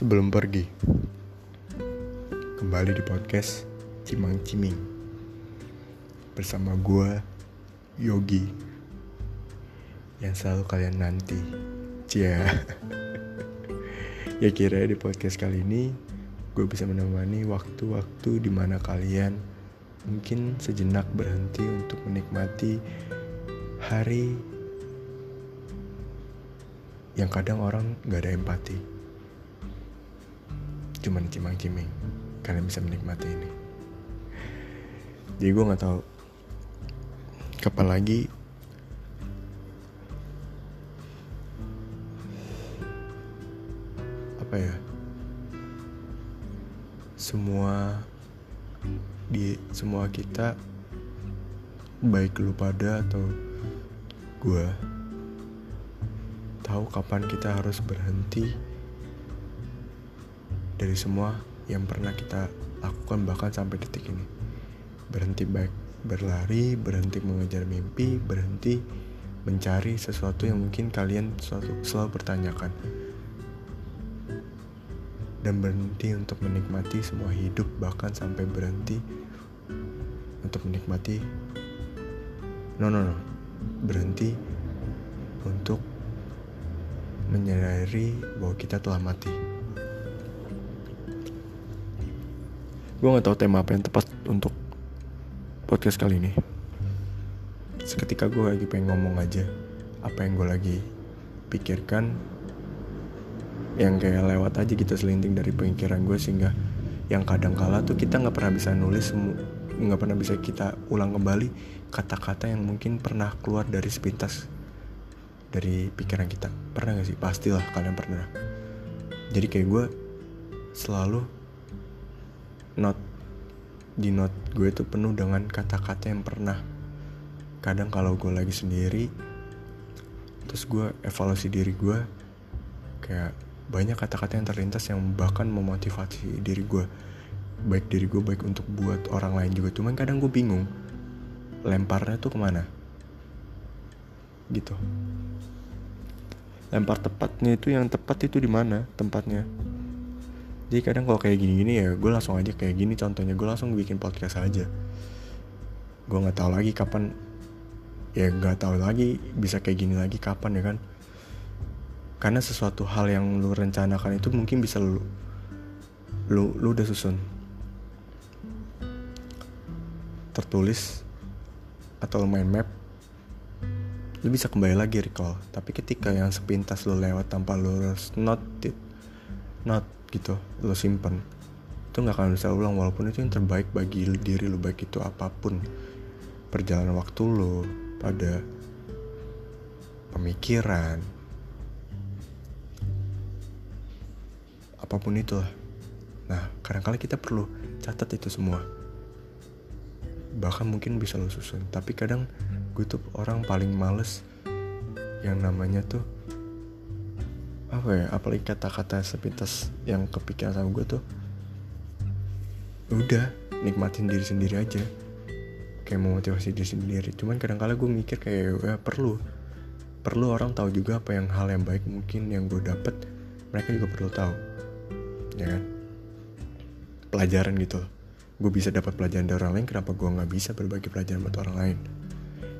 Sebelum pergi, kembali di podcast Cimang Ciming bersama gue Yogi yang selalu kalian nanti. Cia. ya kira di podcast kali ini gue bisa menemani waktu-waktu di mana kalian mungkin sejenak berhenti untuk menikmati hari yang kadang orang gak ada empati. Cuman cimang-ciming, kalian bisa menikmati ini. Jadi gue gak tahu kapan lagi apa ya semua di semua kita baik lu pada atau gue tahu kapan kita harus berhenti dari semua yang pernah kita lakukan bahkan sampai detik ini. Berhenti baik berlari berhenti mengejar mimpi berhenti mencari sesuatu yang mungkin kalian selalu, selalu pertanyakan. Dan berhenti untuk menikmati semua hidup bahkan sampai berhenti untuk menikmati no no no berhenti untuk menyadari bahwa kita telah mati gue nggak tahu tema apa yang tepat untuk podcast kali ini. Seketika gue lagi pengen ngomong aja apa yang gue lagi pikirkan yang kayak lewat aja gitu selinting dari pemikiran gue sehingga yang kadang kala tuh kita nggak pernah bisa nulis nggak pernah bisa kita ulang kembali kata-kata yang mungkin pernah keluar dari sepintas dari pikiran kita. Pernah gak sih? Pastilah kalian pernah. Jadi kayak gue selalu not di not gue tuh penuh dengan kata-kata yang pernah. Kadang kalau gue lagi sendiri terus gue evaluasi diri gue kayak banyak kata-kata yang terlintas yang bahkan memotivasi diri gue. Baik diri gue baik untuk buat orang lain juga. Cuman kadang gue bingung lemparnya tuh ke mana? Gitu. Lempar tepatnya itu yang tepat itu di mana tempatnya jadi kadang kalau kayak gini-gini ya gue langsung aja kayak gini contohnya. Gue langsung bikin podcast aja. Gue nggak tahu lagi kapan ya nggak tahu lagi bisa kayak gini lagi kapan ya kan. Karena sesuatu hal yang lu rencanakan itu mungkin bisa lu lu lu udah susun. Tertulis atau main map lu bisa kembali lagi recall. Tapi ketika yang sepintas lu lewat tanpa lu not it not gitu lu simpen itu nggak akan bisa ulang walaupun itu yang terbaik bagi diri lu baik itu apa pun perjalanan waktu lu pada pemikiran apa pun itu. Nah, kadang-kala kita perlu catat itu semua. Bahkan mungkin bisa lo susun. Tapi kadang gue tuh orang paling males yang namanya tuh apa ya apalagi kata-kata sepintas yang kepikiran sama gue tuh udah nikmatin diri sendiri aja. Kayak mau motivasi diri sendiri. Cuman kadang-kala gue mikir kayak ya perlu perlu orang tahu juga apa yang hal yang baik mungkin yang gue dapet mereka juga perlu tahu. Ya kan? Pelajaran gitu. Gue bisa dapat pelajaran dari orang lain kenapa gue nggak bisa berbagi pelajaran buat orang lain?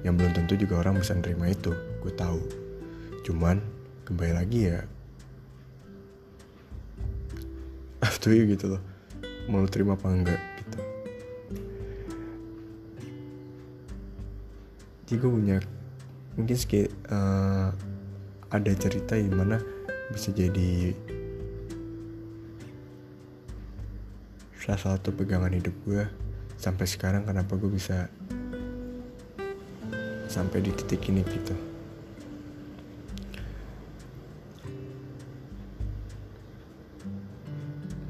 Yang belum tentu juga orang bisa nerima itu gue tahu. Cuman kembali lagi ya you gitu loh. Mau terima apa enggak gitu. Jadi gue punya mungkin sedikit uh, ada cerita di mana bisa jadi salah satu pegangan hidup gue sampai sekarang kenapa gue bisa sampai di titik ini gitu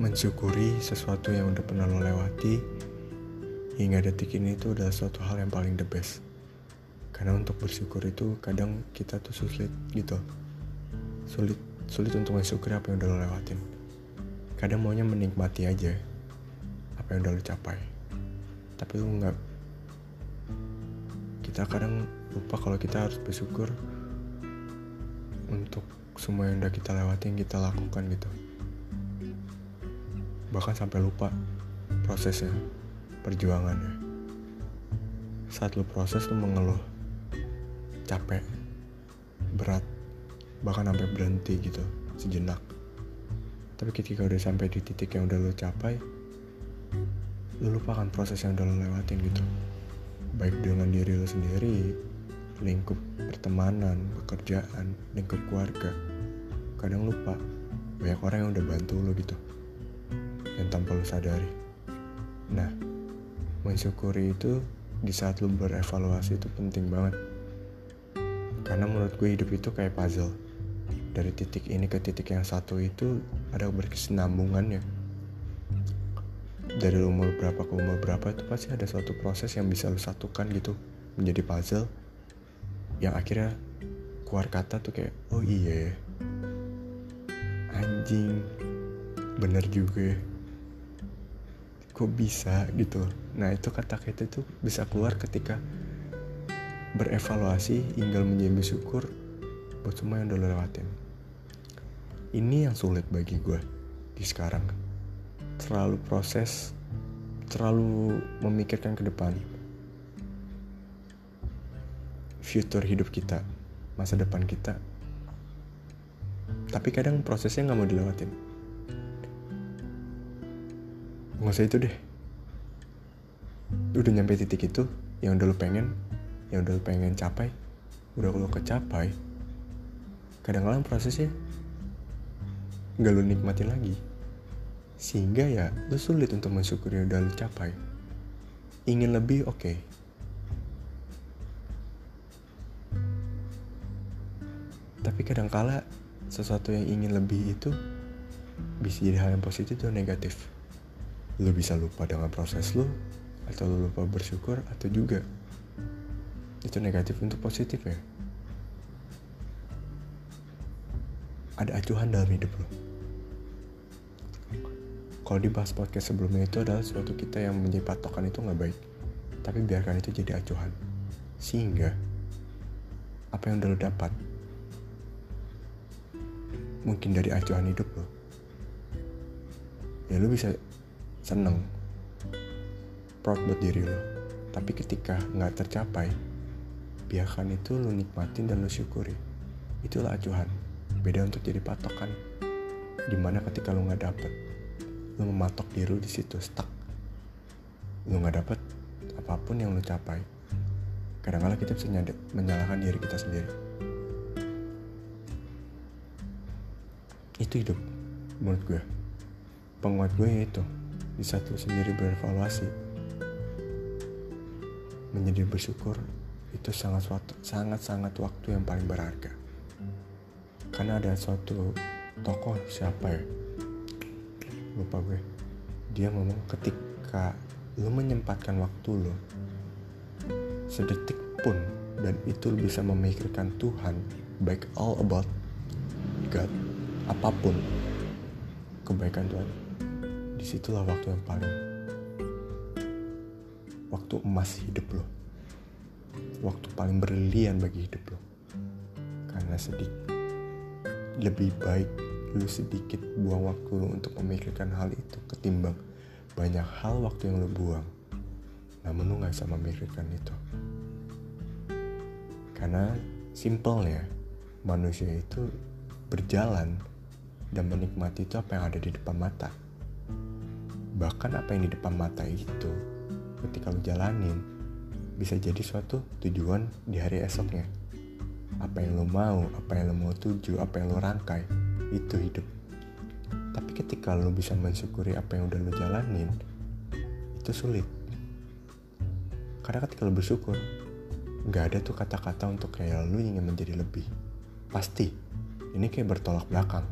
mensyukuri sesuatu yang udah pernah lo lewati hingga detik ini itu adalah suatu hal yang paling the best. Karena untuk bersyukur itu kadang kita tuh sulit gitu. Sulit sulit untuk mensyukuri apa yang udah lo lewatin. Kadang maunya menikmati aja apa yang udah lu capai. Tapi lu nggak kita kadang lupa kalau kita harus bersyukur untuk semua yang udah kita lewati yang kita lakukan gitu bahkan sampai lupa prosesnya perjuangannya. Saat lu proses lu mengeluh capek berat bahkan sampai berhenti gitu sejenak. Tapi ketika udah sampai di titik yang udah lo capai lu lupakan proses yang udah lo lewatin gitu. Baik dengan diri lo sendiri lingkup pertemanan pekerjaan lingkup keluarga. Kadang lupa banyak orang yang udah bantu lo gitu yang tanpa lo sadari. Nah mensyukuri itu di saat lo berevaluasi itu penting banget. Karena menurut gue hidup itu kayak puzzle. Dari titik ini ke titik yang satu itu ada berkesinambungannya. Dari umur berapa ke umur berapa itu pasti ada suatu proses yang bisa lo satukan gitu menjadi puzzle yang akhirnya keluar kata tuh kayak oh iya anjing. Bener juga ya. Kok bisa gitu nah itu kata kata itu bisa keluar ketika berevaluasi hingga menjadi bersyukur buat semua yang udah lewatin. Ini yang sulit bagi gue di sekarang. Terlalu proses, terlalu memikirkan ke depan. Future hidup kita, masa depan kita. Tapi kadang prosesnya nggak mau dilewatin. Nggak usah itu deh. Udah nyampe titik itu, yang udah lo pengen, yang udah lo pengen capai, udah lo kecapai, kadang-kadang prosesnya nggak lu nikmatin lagi sehingga ya lu sulit untuk mensyukuri yang udah lu capai ingin lebih oke okay. tapi kadang-kala sesuatu yang ingin lebih itu bisa jadi hal yang positif atau negatif lu bisa lupa dengan proses lu atau lu lupa bersyukur atau juga itu negatif untuk positif ya ada acuan dalam hidup lo. Kalau dibahas podcast sebelumnya itu adalah suatu kita yang menjadi patokan itu nggak baik. Tapi biarkan itu jadi acuan. Sehingga apa yang udah lo dapat mungkin dari acuan hidup lo ya lo bisa seneng. Proud buat diri lo. Tapi ketika nggak tercapai biarkan itu lo nikmatin dan lo syukuri. Itulah acuan beda untuk jadi patokan. Di mana ketika lu nggak dapet lu mematok diri di situ stuck. Lu nggak dapet apa pun yang lu capai. Kadang-kadang kita bisa menyalahkan diri kita sendiri. Itu hidup menurut gue. Penguat gue itu di satu sendiri berevaluasi menjadi bersyukur itu sangat sangat sangat waktu yang paling berharga. Karena ada suatu tokoh siapa ya? Lupa gue. Dia ngomong ketika lo menyempatkan waktu lo sedetik pun dan itu bisa memikirkan Tuhan baik all about God apa pun kebaikan Tuhan di situlah waktu yang paling waktu emas hidup lo. Waktu paling berlian bagi hidup lo. Karena sedikit lebih baik lu sedikit buang waktu lu untuk memikirkan hal itu ketimbang banyak hal waktu yang lu buang. Namun lu gak bisa memikirkan itu. Karena simpelnya manusia itu berjalan dan menikmati itu apa yang ada di depan mata bahkan apa yang di depan mata itu ketika lu jalanin bisa jadi suatu tujuan di hari esoknya apa yang lo mau, apa yang lo mau tuju, apa yang lo rangkai, itu hidup. Tapi ketika lo bisa mensyukuri apa yang udah lo jalanin, itu sulit. Karena ketika lo bersyukur, nggak ada tuh kata-kata untuk kayak lo ingin menjadi lebih. Pasti, ini kayak bertolak belakang.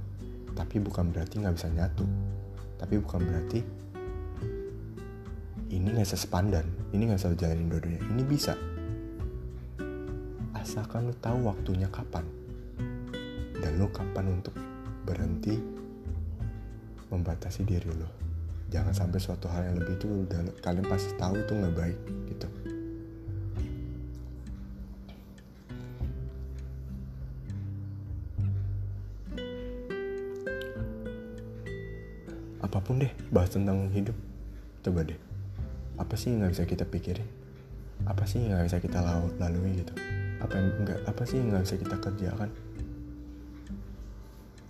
Tapi bukan berarti nggak bisa nyatu. Tapi bukan berarti ini nggak sesepandan, ini nggak selalu jalanin dua-duanya. Ini bisa, asalkan lu tahu waktunya kapan dan lu kapan untuk berhenti membatasi diri lo jangan sampai suatu hal yang lebih itu udah kalian pasti tahu itu nggak baik gitu. Apa pun deh bahas tentang hidup. Coba deh apa sih yang nggak bisa kita pikirin? Apa sih yang nggak bisa kita lalui gitu? Apa yang nggak apa sih yang nggak bisa kita kerjakan?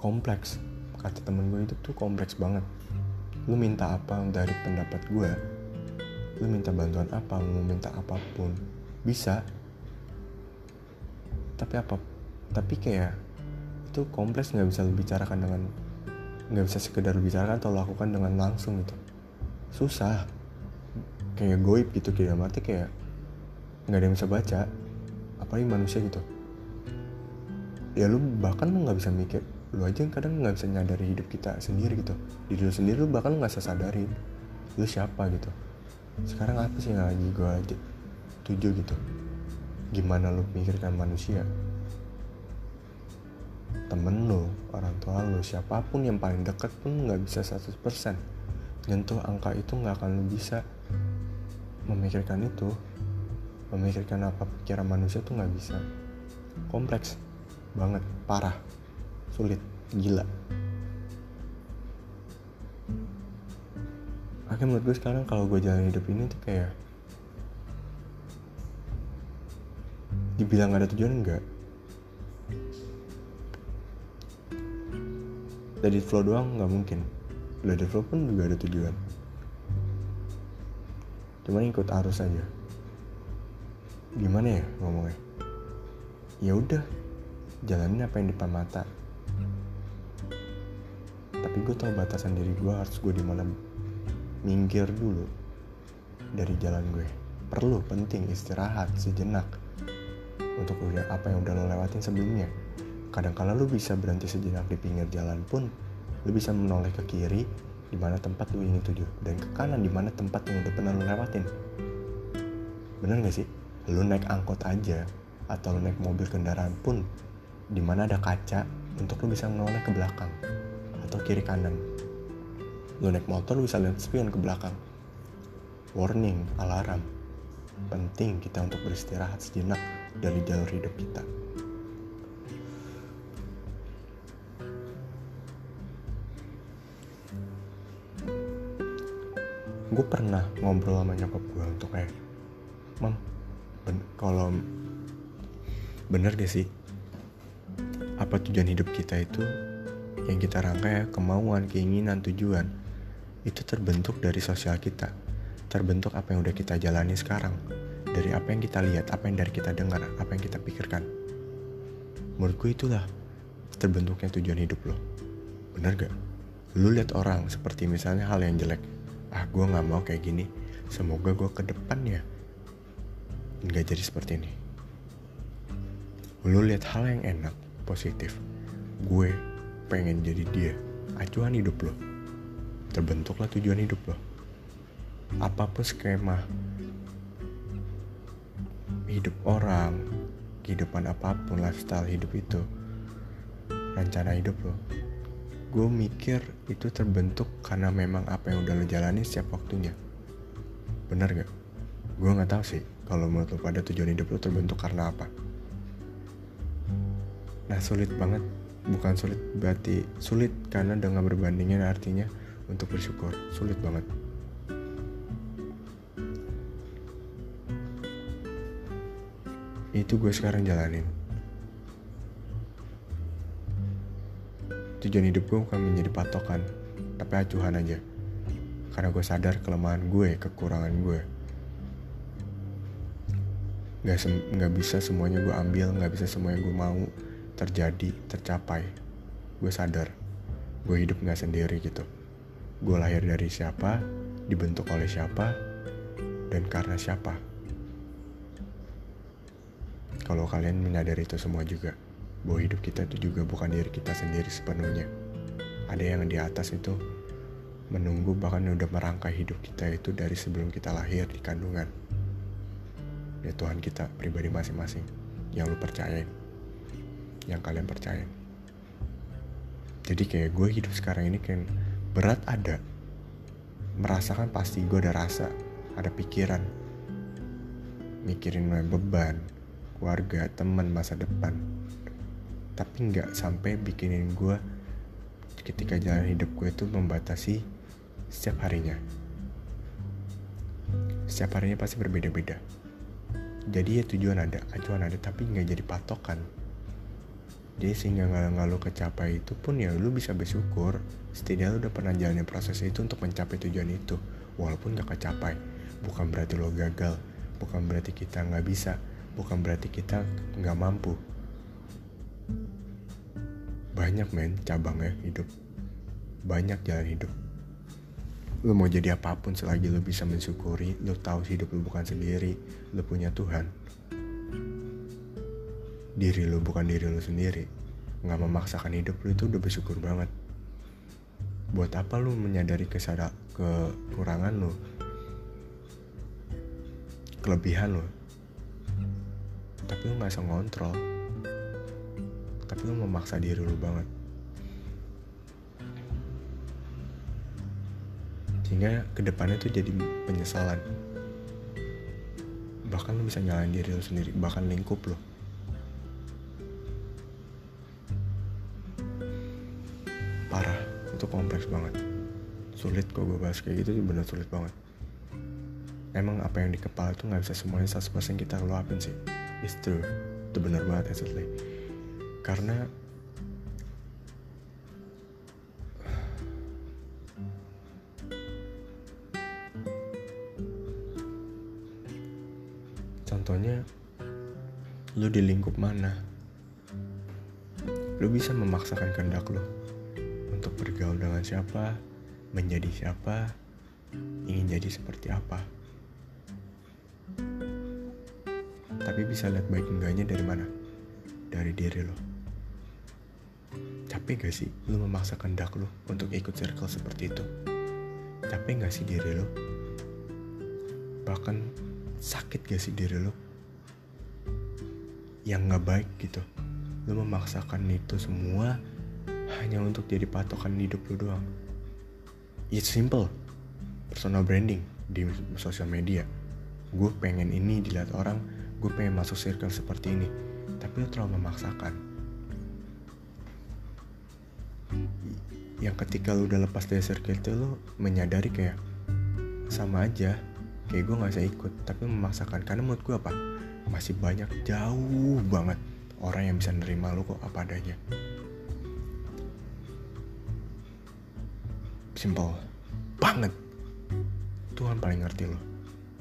Kompleks. Kata temen gue itu tuh kompleks banget. Lu minta apa dari pendapat gue? Lu minta bantuan apa? Mau minta apa pun. Bisa. Tapi apa? Tapi kayak itu kompleks nggak bisa lu bicarakan dengan nggak bisa sekedar bicarakan atau lakukan dengan langsung gitu. Susah kayak goib gitu kayak mati kayak nggak ada yang bisa baca apalagi manusia gitu. Ya lu bahkan lu nggak bisa mikir lu aja kadang nggak bisa nyadari hidup kita sendiri gitu. Diri lu sendiri lu bahkan nggak bisa sadarin lu siapa gitu. Sekarang apa sih yang lagi gue tuju gitu? Gimana lu mikirkan manusia? Temen lu orang tua lu siapa pun yang paling dekat pun nggak bisa 100% nyentuh angka itu nggak akan lu bisa memikirkan itu memikirkan apa pikiran manusia tuh nggak bisa. Kompleks banget parah sulit gila. Oke menurut gue sekarang kalau gue jalan hidup ini tuh kayak dibilang gak ada tujuan enggak dari flow doang nggak mungkin. Dari flow pun juga ada tujuan cuman ikut arus aja. Gimana ya ngomongnya? Ya udah jalanin apa yang di depan mata. Tapi gue tau batasan diri gue harus gue di mana minggir dulu dari jalan gue. Perlu penting istirahat sejenak untuk udah apa yang udah lo lewatin sebelumnya. Kadang kala lu bisa berhenti sejenak di pinggir jalan pun lu bisa menoleh ke kiri di mana tempat lu ingin tuju dan ke kanan di mana tempat yang udah pernah lu lewatin bener gak sih lu naik angkot aja atau lu naik mobil kendaraan pun di mana ada kaca untuk lu bisa menoleh ke belakang atau kiri kanan. Lu naik motor lu bisa lihat spion ke belakang. Warning, alarm. Penting kita untuk beristirahat sejenak dari jalur hidup kita. Gue pernah ngobrol sama nyokap gue untuk kayak, Mam, ben kalau bener gak sih? Apa tujuan hidup kita itu yang kita rangkai kemauan, keinginan, tujuan itu terbentuk dari sosial kita. Terbentuk apa yang udah kita jalani sekarang. Dari apa yang kita lihat, apa yang dari kita dengar, apa yang kita pikirkan. Menurutku itulah terbentuknya tujuan hidup lo. Bener gak? lu lihat orang seperti misalnya hal yang jelek ah gue gak mau kayak gini. Semoga gue ke depannya nggak jadi seperti ini. Lu lihat hal yang enak positif. Gue pengen jadi dia. Acuan hidup lo terbentuklah tujuan hidup lo apa pun skema hidup orang kehidupan apa pun lifestyle hidup itu rencana hidup lo gue mikir itu terbentuk karena memang apa yang udah lo jalani setiap waktunya. Bener gak? gue nggak tahu sih kalau menurut lo pada tujuan hidup lo terbentuk karena apa. Nah sulit banget. Bukan sulit berarti sulit karena dengan berbandingnya artinya untuk bersyukur. Sulit banget. Itu gue sekarang jalanin tujuan hidup gue bukan menjadi patokan tapi acuhan aja. Karena gue sadar kelemahan gue kekurangan gue nggak nggak bisa semuanya gue ambil nggak bisa semuanya gue mau terjadi tercapai. Gue sadar gue hidup gak sendiri gitu. Gue lahir dari siapa dibentuk oleh siapa dan karena siapa. Kalau kalian menyadari itu semua juga bahwa hidup kita itu juga bukan diri kita sendiri sepenuhnya. Ada yang di atas itu menunggu bahkan udah merangkai hidup kita itu dari sebelum kita lahir di kandungan. Ya Tuhan kita pribadi masing-masing yang lu percayain yang kalian percaya. Jadi kayak gue hidup sekarang ini kan berat ada. Merasakan pasti gue ada rasa ada pikiran. Mikirin beban keluarga teman masa depan tapi nggak sampai bikinin gue ketika jalan hidup gue itu membatasi setiap harinya. Setiap harinya pasti berbeda-beda. Jadi ya tujuan ada, acuan ada, tapi nggak jadi patokan. Jadi sehingga nggak lu kecapai itu pun ya lu bisa bersyukur setidaknya lu udah pernah jalanin proses itu untuk mencapai tujuan itu walaupun gak kecapai bukan berarti lo gagal bukan berarti kita nggak bisa bukan berarti kita nggak mampu banyak men cabangnya hidup. Banyak jalan hidup. Lo mau jadi apa pun selagi lo bisa mensyukuri lo tahu hidup lo bukan sendiri lo punya Tuhan. Diri lo bukan diri lo sendiri. Nggak memaksakan hidup lo itu udah bersyukur banget. Buat apa lo menyadari kesada kekurangan lo kelebihan lo tapi lo nggak bisa ngontrol tapi lo memaksa diri lo banget. Sehingga ke depannya tuh jadi penyesalan. Bahkan lo bisa nyalain diri lo sendiri bahkan lingkup lo parah itu kompleks banget. Sulit kok gue bahas kayak gitu bener sulit banget. Emang apa yang di kepala tuh nggak bisa semuanya 100% kita luapin sih. It's true. Itu bener banget actually karena contohnya lu di lingkup mana lu bisa memaksakan kehendak lu untuk bergaul dengan siapa, menjadi siapa, ingin jadi seperti apa. Tapi bisa lihat baik enggaknya dari mana? Dari diri lo. Capek gak sih lo memaksakan kehendak lo untuk ikut circle seperti itu? Capek gak sih diri lo? Bahkan sakit gak sih diri lo? Yang gak baik gitu. Lo memaksakan itu semua hanya untuk jadi patokan hidup lu doang. It's simple. Personal branding di sosial media. Gue pengen ini dilihat orang, gue pengen masuk circle seperti ini. Tapi lu terlalu memaksakan. Yang ketika lu udah lepas dari circle itu lu menyadari kayak sama aja. Kayak gue gak bisa ikut tapi memaksakan. Karena menurut gue apa? Masih banyak jauh banget orang yang bisa nerima lu kok apa adanya. Simple banget. Tuhan paling ngerti lo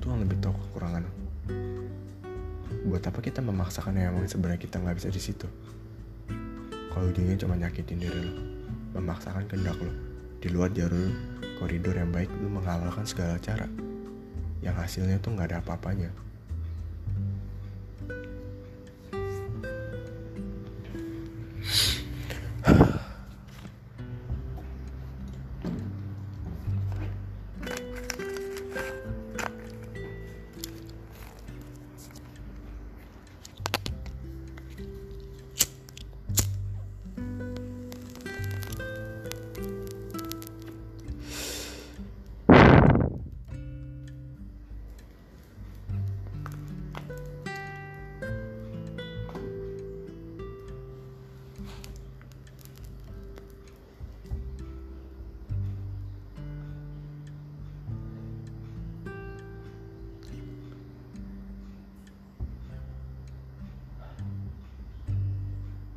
Tuhan lebih tahu kekurangan lo buat apa kita memaksakan yang sebenarnya kita nggak bisa di situ? Kalau ujungnya cuma nyakitin diri lo memaksakan kehendak lo. Di luar jalur koridor yang baik lo menghalalkan segala cara. Yang hasilnya tuh nggak ada apa-apanya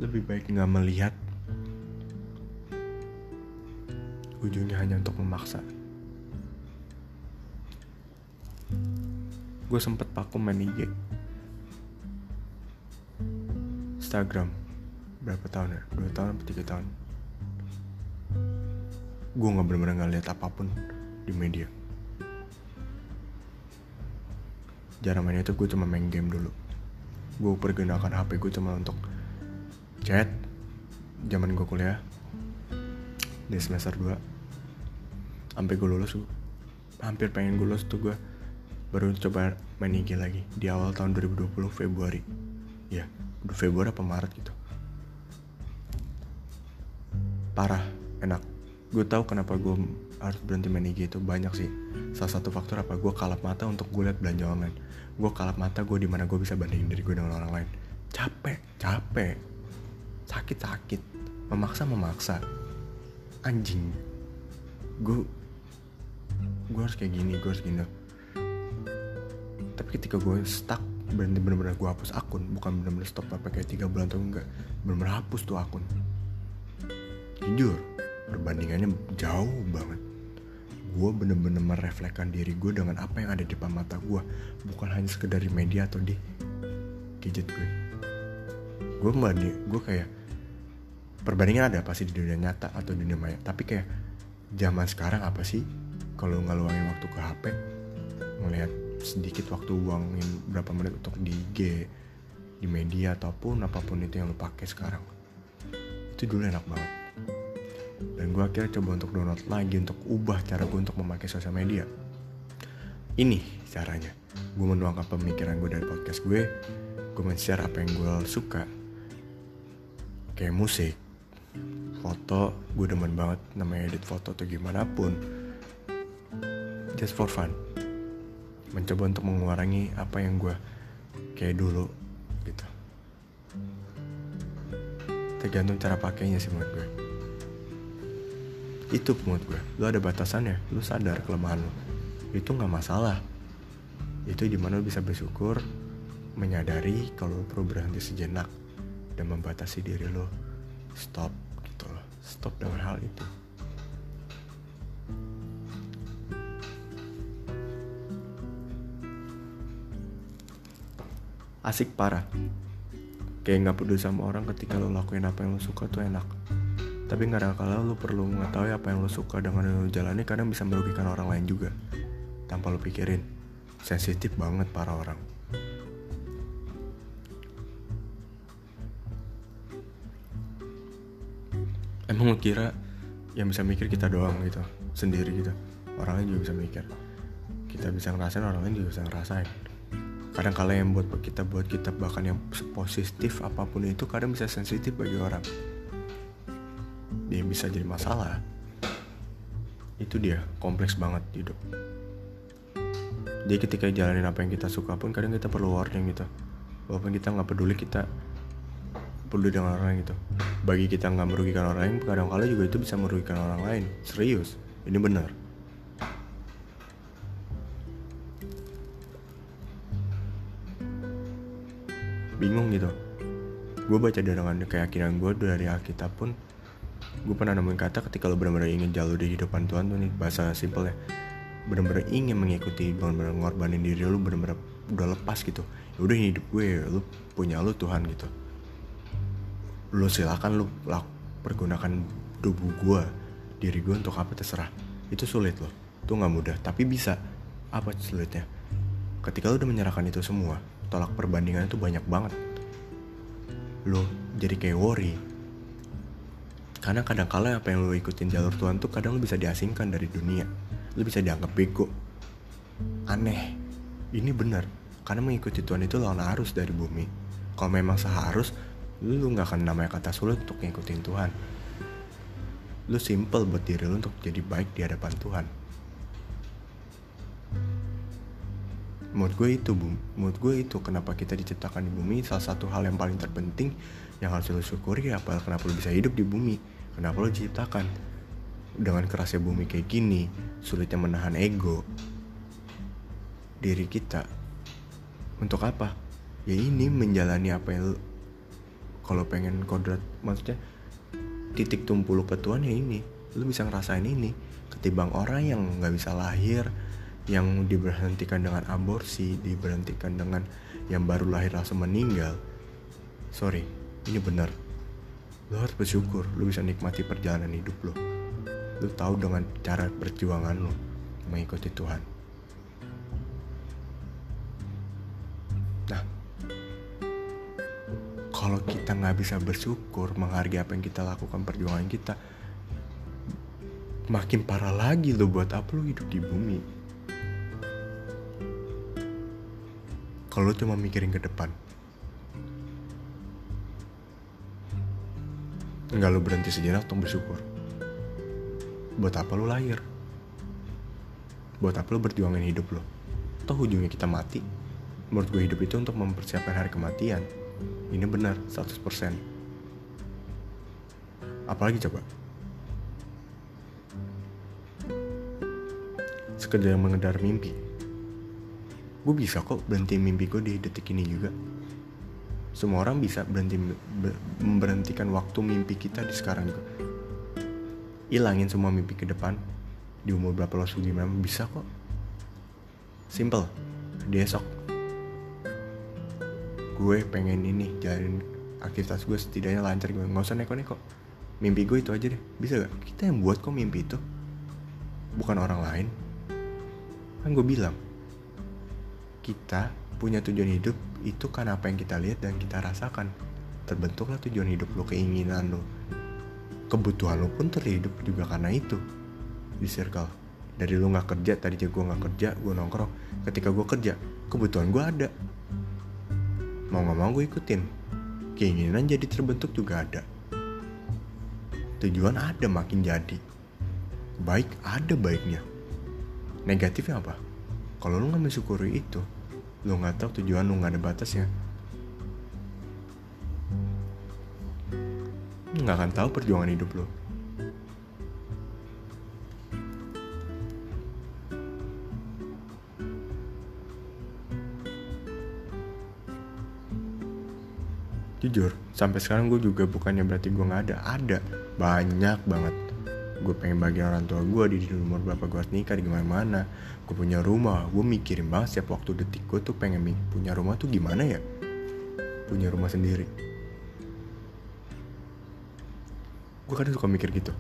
lebih baik nggak melihat. Ujungnya hanya untuk memaksa. Gue sempet paku main IG Instagram. Berapa tahun ya? Dua tahun atau tiga tahun? Gue nggak bener-bener nggak lihat apa pun di media. Jarang main itu gue cuma main game dulu. Gue pergunakan HP gue cuma untuk chat. Zaman gue kuliah. Di semester 2 sampai gue lulus hampir pengen gue lulus tuh gue baru coba main IG lagi. Di awal tahun 2020 Februari. Ya udah Februari apa Maret gitu. Parah enak. Gue tahu kenapa gue harus berhenti main IG itu. Banyak sih. Salah satu faktor apa gue kalap mata untuk gue lihat belanja online. Gue kalap mata gue di mana gue bisa bandingin diri gue dengan orang lain. Capek capek sakit-sakit memaksa memaksa anjing gue gue harus kayak gini gue harus gini. Tapi ketika gue stuck berhenti bener-bener gue hapus akun bukan bener-bener stop apa kayak tiga bulan atau enggak bener-bener hapus tuh akun. Jujur perbandingannya jauh banget. Gue bener-bener merefleksikan diri gue dengan apa yang ada di depan mata gue bukan hanya sekedar di media atau di gadget gue gue banding gue kayak perbandingan ada pasti di dunia nyata atau dunia maya? Tapi kayak zaman sekarang apa sih kalau ngeluangin waktu ke HP ngelihat sedikit waktu uangin berapa menit untuk di IG di media ataupun apa pun itu yang lo pakai sekarang. Itu dulu enak banget. Dan gue akhirnya coba untuk download lagi untuk ubah cara gue untuk memakai sosial media. Ini caranya. Gue menuangkan pemikiran gue dari podcast gue. Gue men-share apa yang gue suka. Kayak musik foto gue demen banget namanya edit foto atau gimana pun. Just for fun. Mencoba untuk mengurangi apa yang gue kayak dulu gitu. Tergantung cara pakainya sih menurut gue itu menurut gue lu ada batasannya lu sadar kelemahan lu. Itu nggak masalah. Itu di mana lu bisa bersyukur menyadari kalau lu perlu berhenti sejenak dan membatasi diri lo stop gitu loh stop dengan hal itu asik parah kayak nggak peduli sama orang ketika lo lakuin apa yang lo suka tuh enak tapi kadang kala lu perlu mengetahui apa yang lu suka dengan yang lu jalani kadang bisa merugikan orang lain juga. Tanpa lu pikirin. Sensitif banget para orang. Emang kira yang bisa mikir kita doang gitu, sendiri gitu. Orang lain juga bisa mikir. Kita bisa ngerasain, orang lain juga bisa ngerasain. Kadang kala yang buat kita buat kita bahkan yang positif apa pun itu kadang bisa sensitif bagi orang dia bisa jadi masalah itu dia kompleks banget hidup jadi ketika jalanin apa yang kita suka pun kadang kita perlu warning gitu walaupun kita nggak peduli kita peduli dengan orang gitu bagi kita nggak merugikan orang lain kadang kala juga itu bisa merugikan orang lain. Serius ini benar. Bingung gitu. Gue baca dengan keyakinan gue dari Alkitab pun gue pernah nemuin kata ketika lo benar-benar ingin jalur di hidupan Tuhan tuh nih bahasa simple ya. Benar-benar ingin mengikuti benar-benar ngorbanin diri lo benar-benar udah lepas gitu. Ya udah hidup gue lo punya lo Tuhan gitu lo silakan lo lak, pergunakan tubuh gue diri gue untuk apa terserah itu sulit loh itu nggak mudah tapi bisa apa sulitnya ketika lo udah menyerahkan itu semua tolak perbandingan itu banyak banget lo jadi kayak worry karena kadang kala apa yang lo ikutin jalur Tuhan tuh kadang lo bisa diasingkan dari dunia. Lo bisa dianggap bego. Aneh. Ini benar. Karena mengikuti Tuhan itu lawan arus dari bumi. Kalau memang seharus, lo gak akan namanya kata sulit untuk ngikutin Tuhan. Lo simple buat diri lo untuk jadi baik di hadapan Tuhan. Menurut gue itu, menurut gue itu kenapa kita diciptakan di bumi salah satu hal yang paling terpenting yang harus lo syukuri apa kenapa lo bisa hidup di bumi? Kenapa lo diciptakan? Dengan kerasnya bumi kayak gini sulitnya menahan ego diri kita. Untuk apa? Ya ini menjalani apa yang kalau pengen kodrat maksudnya titik tumpu lo ke Tuhan ya ini. Lo bisa ngerasain ini. Ketimbang orang yang nggak bisa lahir yang diberhentikan dengan aborsi diberhentikan dengan yang baru lahir langsung meninggal. Sorry ini benar. Lo harus bersyukur lo bisa nikmati perjalanan hidup lo lo tahu dengan cara perjuangan lo mengikuti Tuhan kalau kita nggak bisa bersyukur menghargai apa yang kita lakukan perjuangan kita makin parah lagi lo buat apa lo hidup di bumi kalau cuma mikirin ke depan Enggak lu berhenti sejenak untuk bersyukur. Buat apa lu lahir? Buat apa lu berjuangin hidup lo? Toh ujungnya kita mati. Menurut gue hidup itu untuk mempersiapkan hari kematian. Ini benar, 100%. Apalagi coba? sekedar mengendar mimpi. Gue bisa kok berhenti mimpi gue di detik ini juga. Semua orang bisa berhenti memberhentikan waktu mimpi kita di sekarang juga ilangin semua mimpi ke depan. Di umur berapa lo sugi memang bisa kok. Simple. Di esok gue pengen ini jalanin aktivitas gue setidaknya lancar gue. Nggak usah neko-neko. Mimpi gue itu aja deh. Bisa gak kita yang buat kok mimpi itu. Bukan orang lain. Kan gue bilang kita punya tujuan hidup itu kan apa yang kita lihat dan kita rasakan. Terbentuklah tujuan hidup lo keinginan lo. Kebutuhan lo pun terhidup juga karena itu. Di circle. Dari lo nggak kerja tadi aja gue nggak kerja gue nongkrong. Ketika gue kerja kebutuhan gue ada mau nggak mau gue ikutin. Keinginan jadi terbentuk juga ada. Tujuan ada makin jadi. Baik ada baiknya. Negatifnya apa? Kalau lu nggak mensyukuri itu lu nggak tahu tujuan lu nggak ada batasnya. Nggak akan tahu perjuangan hidup lu jujur sampai sekarang gue juga bukannya berarti gue nggak ada ada. Banyak banget. Gue pengen bagi orang tua gue di umur berapa gue harus nikah di gimana mana gue punya rumah gue mikirin banget setiap waktu detik gue tuh pengen punya rumah tuh gimana ya? Punya rumah sendiri. Gue kadang suka mikir gitu.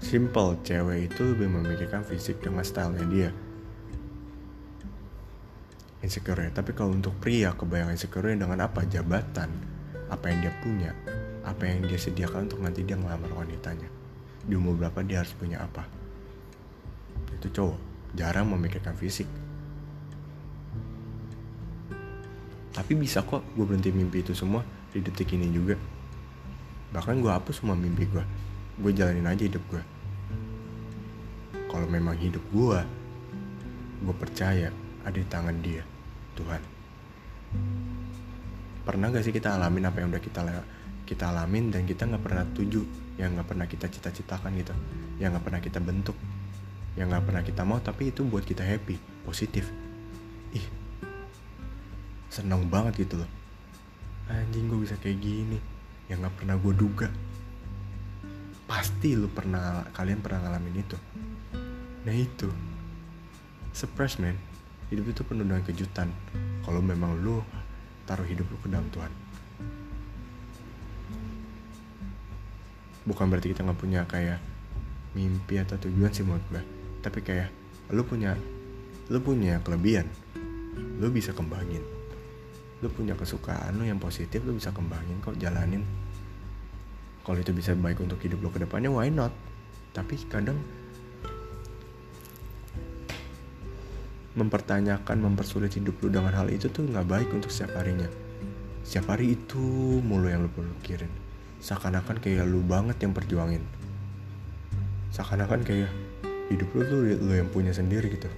Simple cewek itu lebih memikirkan fisik dengan stylenya dia insecure tapi kalau untuk pria kebayang insecure dengan apa? Jabatan. Apa yang dia punya. Apa yang dia sediakan untuk nanti dia ngelamar wanitanya. Di umur berapa dia harus punya apa? Itu cowok. Jarang memikirkan fisik. Tapi bisa kok gue berhenti mimpi itu semua di detik ini juga. Bahkan gue hapus semua mimpi gue gue jalanin aja hidup gue kalau memang hidup gue gue percaya ada di tangan dia Tuhan. Pernah gak sih kita alamin apa yang udah kita kita alamin dan kita nggak pernah tuju yang nggak pernah kita cita-citakan gitu yang nggak pernah kita bentuk yang nggak pernah kita mau tapi itu buat kita happy positif. Ih seneng banget gitu loh. Anjing gue bisa kayak gini yang nggak pernah gue duga. Pasti lu pernah kalian pernah ngalamin itu. Nah itu. Surprise man hidup itu penuh dengan kejutan. Kalau memang lu taruh hidup lu ke dalam Tuhan. Bukan berarti kita nggak punya kayak mimpi atau tujuan sih menurut gue tapi kayak lu punya lu punya kelebihan. Lu bisa kembangin. Lu punya kesukaan lu yang positif lu bisa kembangin kok jalanin. Kalau itu bisa baik untuk hidup lu ke depannya why not? Tapi kadang mempertanyakan mempersulit hidup lu dengan hal itu tuh nggak baik untuk setiap harinya. Setiap hari itu mulu yang lu pikirin. Seakan-akan kayak lu banget yang perjuangin. Seakan-akan kayak hidup lu tuh lu yang punya sendiri gitu.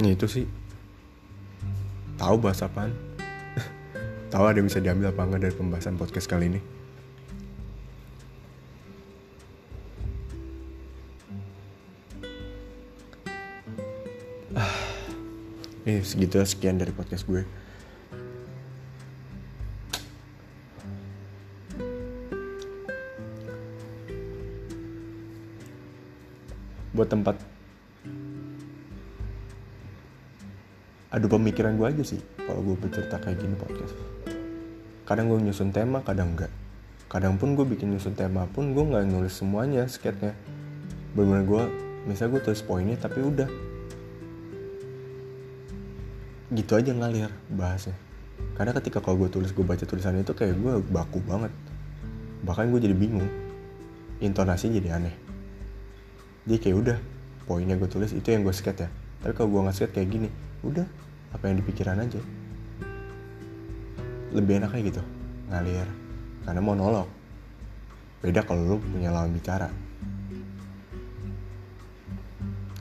Ini itu sih tahu bahasa apaan? Tahu ada yang bisa diambil apa enggak dari pembahasan podcast kali ini? Eh segitu sekian dari podcast gue. Buat tempat adu pemikiran gue aja sih kalau gue bercerita kayak gini podcast. Kadang gue nyusun tema kadang enggak. Kadang pun gue bikin nyusun tema pun gue nggak nulis semuanya sketnya. Bener-bener gue misalnya gue tulis poinnya tapi udah. Gitu aja ngalir bahasnya. Karena ketika kalau gue tulis gue baca tulisan itu kayak gue baku banget. Bahkan gue jadi bingung. Intonasinya jadi aneh. Jadi kayak udah poinnya gue tulis itu yang gue skate ya tapi kalau gue nggak skate kayak gini udah apa yang dipikiran aja. Lebih enak kayak gitu ngalir. Karena monolog. Beda kalau lu punya lawan bicara.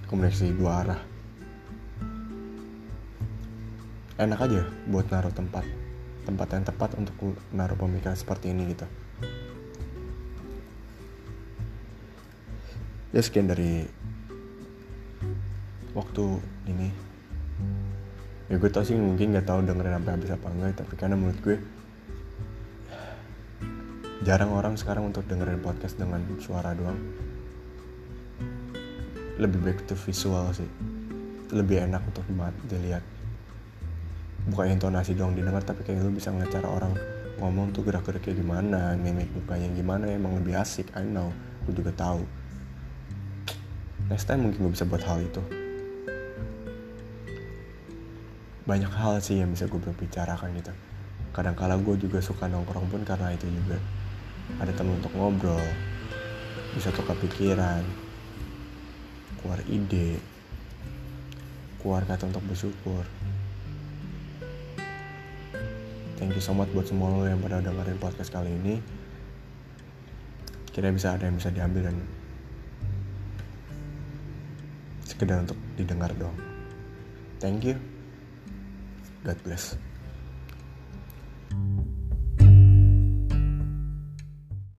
Komunikasi dua arah. Enak aja buat naruh tempat tempat yang tepat untuk naruh pemikiran seperti ini gitu. Ya sekian dari waktu ini ya gue tau sih mungkin nggak tahu dengerin sampai habis apa enggak tapi karena menurut gue jarang orang sekarang untuk dengerin podcast dengan suara doang. Lebih baik itu visual sih. Lebih enak untuk dilihat. Bukan intonasi doang didengar tapi kayak lu bisa ngeliat orang ngomong tuh gerak-gerak kayak gimana mimik mukanya gimana emang lebih asik I know. Gue juga tahu. Next time mungkin gue bisa buat hal itu banyak hal sih yang bisa gue berbicarakan gitu. Kadang kala gue juga suka nongkrong pun karena itu juga. Ada temen untuk ngobrol bisa tukar pikiran keluar ide keluar kata untuk bersyukur. Thank you so much buat semua lo yang pada dengerin podcast kali ini. Kira bisa ada yang bisa diambil dan sekedar untuk didengar dong thank you God bless